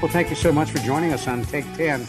Well, thank you so much for joining us on Take 10.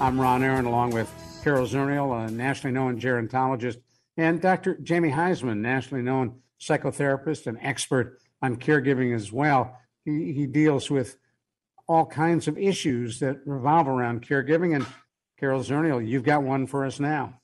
I'm Ron Aaron, along with Carol Zernial, a nationally known gerontologist, and Dr. Jamie Huysman, nationally known psychotherapist and expert on caregiving as well. He, he deals with all kinds of issues that revolve around caregiving. And Carol Zernial, you've got one for us now.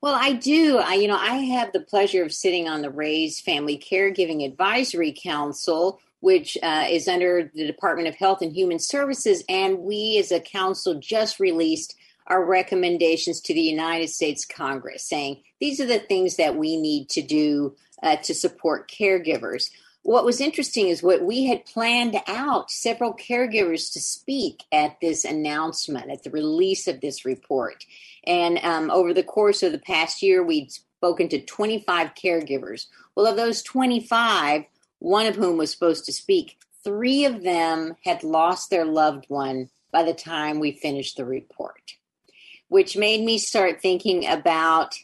Well, I do. I, you know, I have the pleasure of sitting on the Raise Family Caregiving Advisory Council, which uh, is under the Department of Health and Human Services. And we, as a council, just released our recommendations to the United States Congress saying these are the things that we need to do uh, to support caregivers. What was interesting is what we had planned out several caregivers to speak at this announcement, at the release of this report. And um, over the course of the past year, we'd spoken to 25 caregivers. Well, of those 25, one of whom was supposed to speak, three of them had lost their loved one by the time we finished the report, which made me start thinking about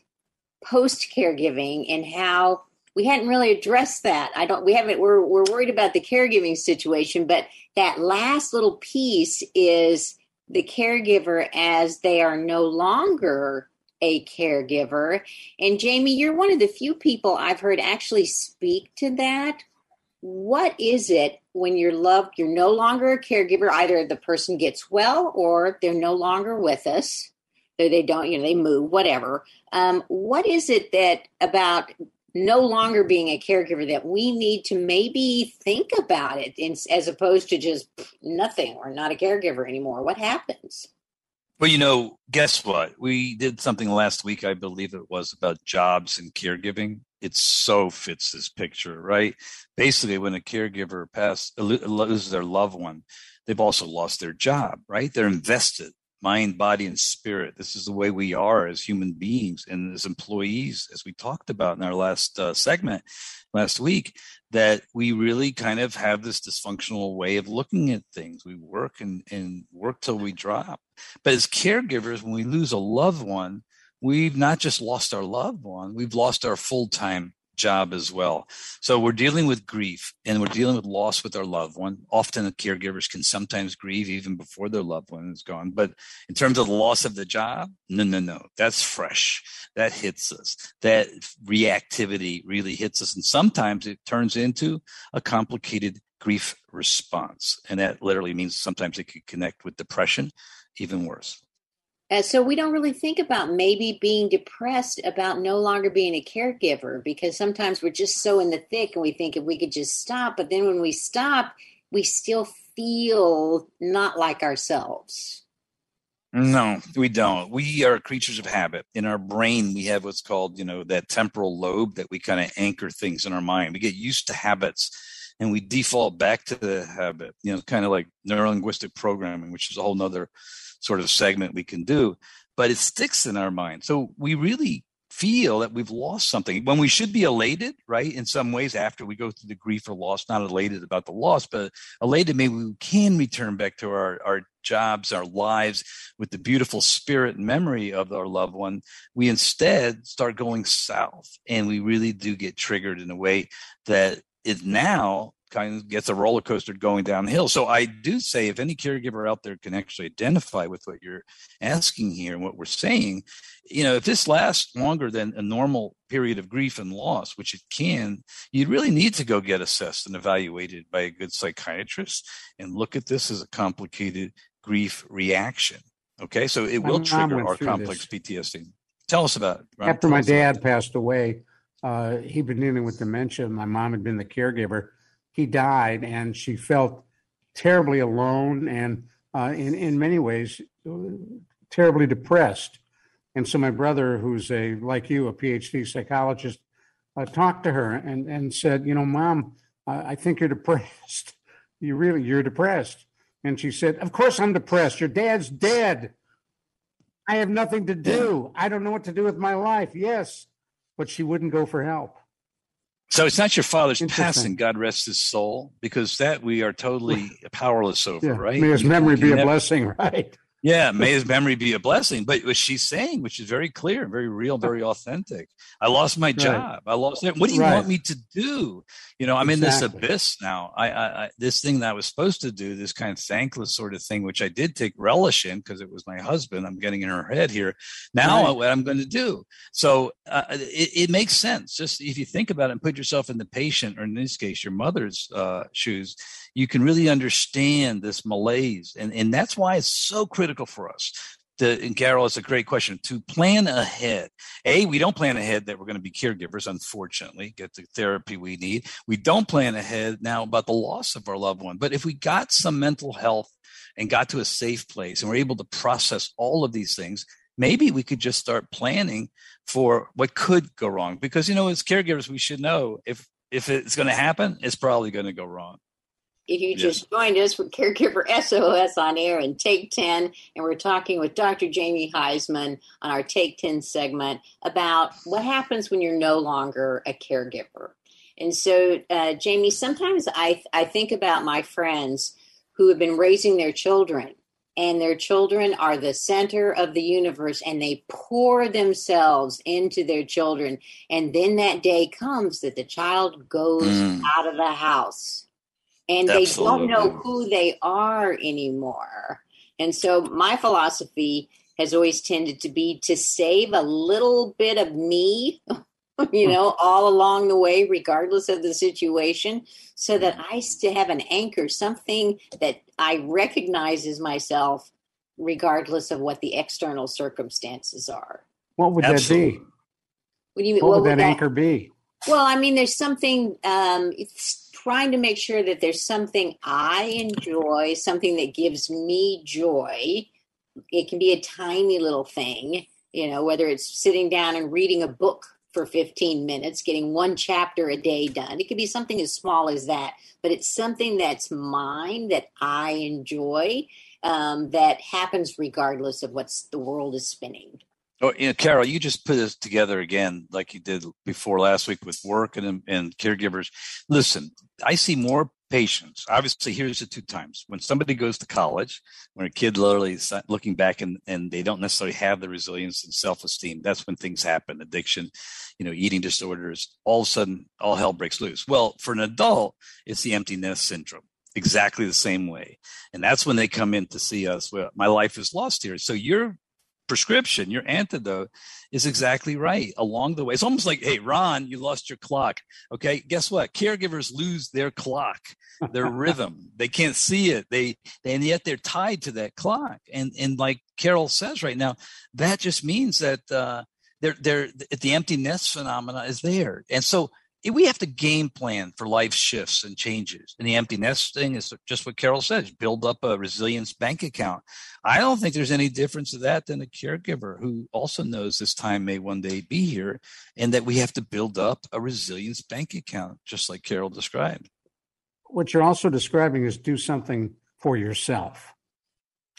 post caregiving and how we hadn't really addressed that. I don't we haven't we're we're worried about the caregiving situation, but that last little piece is the caregiver as they are no longer a caregiver. And Jamie, you're one of the few people I've heard actually speak to that what is it when you're loved you're no longer a caregiver either the person gets well or they're no longer with us or they don't you know they move whatever um, what is it that about no longer being a caregiver that we need to maybe think about it in, as opposed to just nothing or not a caregiver anymore? What happens? Well, you know, guess what? We did something last week, I believe it was about jobs and caregiving it so fits this picture, right? Basically, when a caregiver pass loses their loved one, they've also lost their job, right? They're invested, mind, body, and spirit. This is the way we are as human beings and as employees, as we talked about in our last uh, segment last week. That we really kind of have this dysfunctional way of looking at things. We work and, and work till we drop. But as caregivers, when we lose a loved one, we've not just lost our loved one, we've lost our full time job as well. So we're dealing with grief and we're dealing with loss with our loved one. Often the caregivers can sometimes grieve even before their loved one is gone. But in terms of the loss of the job, no, no, no. That's fresh. That hits us. That reactivity really hits us. And sometimes it turns into a complicated grief response. And that literally means sometimes it could connect with depression, even worse. And so we don't really think about maybe being depressed about no longer being a caregiver because sometimes we're just so in the thick and we think if we could just stop, but then when we stop, we still feel not like ourselves. No, we don't. We are creatures of habit. In our brain, we have what's called, you know, that temporal lobe that we kind of anchor things in our mind. We get used to habits and we default back to the habit, you know, kind of like neurolinguistic programming, which is a whole nother sort of segment we can do, but it sticks in our mind. So we really feel that we've lost something when we should be elated, right? In some ways, after we go through the grief or loss, not elated about the loss, but elated maybe we can return back to our, our jobs, our lives with the beautiful spirit and memory of our loved one. We instead start going south and we really do get triggered in a way that is now kind of gets a roller coaster going downhill. So I do say if any caregiver out there can actually identify with what you're asking here and what we're saying, you know, if this lasts longer than a normal period of grief and loss, which it can, you really need to go get assessed and evaluated by a good psychiatrist and look at this as a complicated grief reaction. Okay, so it will trigger our complex this. PTSD. Tell us about it. After my dad passed away, uh, he'd been dealing with dementia. My mom had been the caregiver he died, and she felt terribly alone and, uh, in in many ways, terribly depressed. And so my brother, who's a like you, a PhD psychologist, uh, talked to her and and said, you know, mom, I think you're depressed. You really you're depressed. And she said, Of course I'm depressed. Your dad's dead. I have nothing to do. I don't know what to do with my life. Yes. But she wouldn't go for help. So it's not your father's passing, God rest his soul, because that we are totally powerless over, yeah. right? May his memory be a blessing, right? Yeah, may his memory be a blessing. But what she's saying, which is very clear, very real, very authentic. I lost my job. Right. I lost it. What do you right. want me to do? You know, I'm exactly. in this abyss now. I, I, I, this thing that I was supposed to do, this kind of thankless sort of thing, which I did take relish in because it was my husband. I'm getting in her head here. Now, right. what I'm going to do. So uh, it, it, makes sense. Just if you think about it and put yourself in the patient, or in this case, your mother's uh, shoes, you can really understand this malaise. And, and that's why it's so critical for us. To, and Carol, it's a great question to plan ahead. A, we don't plan ahead that we're going to be caregivers, unfortunately, get the therapy we need. We don't plan ahead now about the loss of our loved one. But if we got some mental health and got to a safe place and we're able to process all of these things, maybe we could just start planning for what could go wrong. Because, you know, as caregivers, we should know if if it's going to happen, it's probably going to go wrong. If you yes. just joined us with Caregiver SOS on air and Take 10, and we're talking with Dr. Jamie Huysman on our Take 10 segment about what happens when you're no longer a caregiver. And so, uh, Jamie, sometimes I, I think about my friends who have been raising their children, and their children are the center of the universe, and they pour themselves into their children. And then that day comes that the child goes mm. out of the house and Absolutely. they don't know who they are anymore. And so my philosophy has always tended to be to save a little bit of me, you know, all along the way, regardless of the situation, so that I still have an anchor, something that I recognize as myself, regardless of what the external circumstances are. What would Absolutely. that be? What, do you, what, what would, would that, that anchor be? Well, I mean, there's something. Um, it's trying to make sure that there's something I enjoy, something that gives me joy. It can be a tiny little thing, you know, whether it's sitting down and reading a book for 15 minutes, getting one chapter a day done. It could be something as small as that, but it's something that's mine that I enjoy um, that happens regardless of what's the world is spinning. Oh, you know, Carol, you just put this together again, like you did before last week with work and and caregivers. Listen, I see more patients. Obviously, here's the two times when somebody goes to college, when a kid literally is looking back and and they don't necessarily have the resilience and self esteem. That's when things happen. Addiction, you know, eating disorders. All of a sudden, all hell breaks loose. Well, for an adult, it's the empty nest syndrome exactly the same way. And that's when they come in to see us. Well, my life is lost here. So you're prescription, your antidote is exactly right along the way. It's almost like, hey, Ron, you lost your clock. Okay, guess what? Caregivers lose their clock, their rhythm. They can't see it. They and yet they're tied to that clock. And and like Carol says right now, that just means that uh, they're they're the empty nest phenomena is there. And so Eh, we have to game plan for life shifts and changes. And the empty nest thing is just what Carol says build up a resilience bank account. I don't think there's any difference to that than a caregiver who also knows this time may one day be here and that we have to build up a resilience bank account, just like Carol described. What you're also describing is do something for yourself.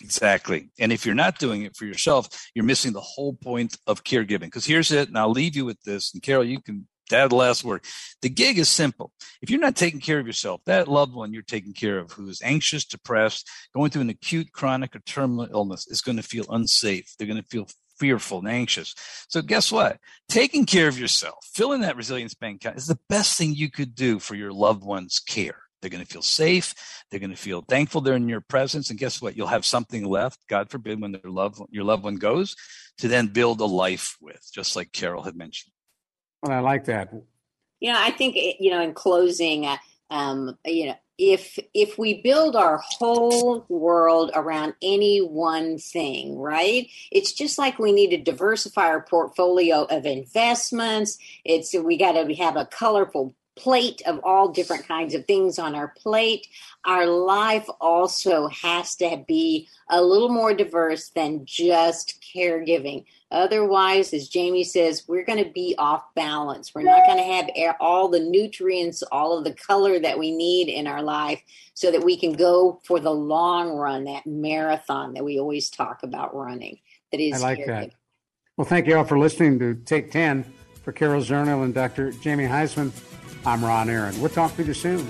Exactly. And if you're not doing it for yourself, you're missing the whole point of caregiving. Because here's it, and I'll leave you with this. And Carol, you can that last word. The gig is simple. If you're not taking care of yourself, that loved one you're taking care of who is anxious, depressed, going through an acute, chronic, or terminal illness is going to feel unsafe. They're going to feel fearful and anxious. So guess what? Taking care of yourself, filling that resilience bank account is the best thing you could do for your loved one's care. They're going to feel safe. They're going to feel thankful they're in your presence. And guess what? You'll have something left, God forbid, when their loved, your loved one goes to then build a life with, just like Carol had mentioned. Well, I like that. Yeah, I think you know. In closing, uh, um, you know, if if we build our whole world around any one thing, right? It's just like we need to diversify our portfolio of investments. It's we got to have a colorful plate of all different kinds of things on our plate. Our life also has to be a little more diverse than just caregiving. Otherwise, as Jamie says, we're going to be off balance. We're not going to have all the nutrients, all of the color that we need in our life so that we can go for the long run, that marathon that we always talk about running. That is, I like that. Well, thank you all for listening to Take 10 for Carol Zernial and Dr. Jamie Huysman. I'm Ron Aaron. We'll talk to you soon.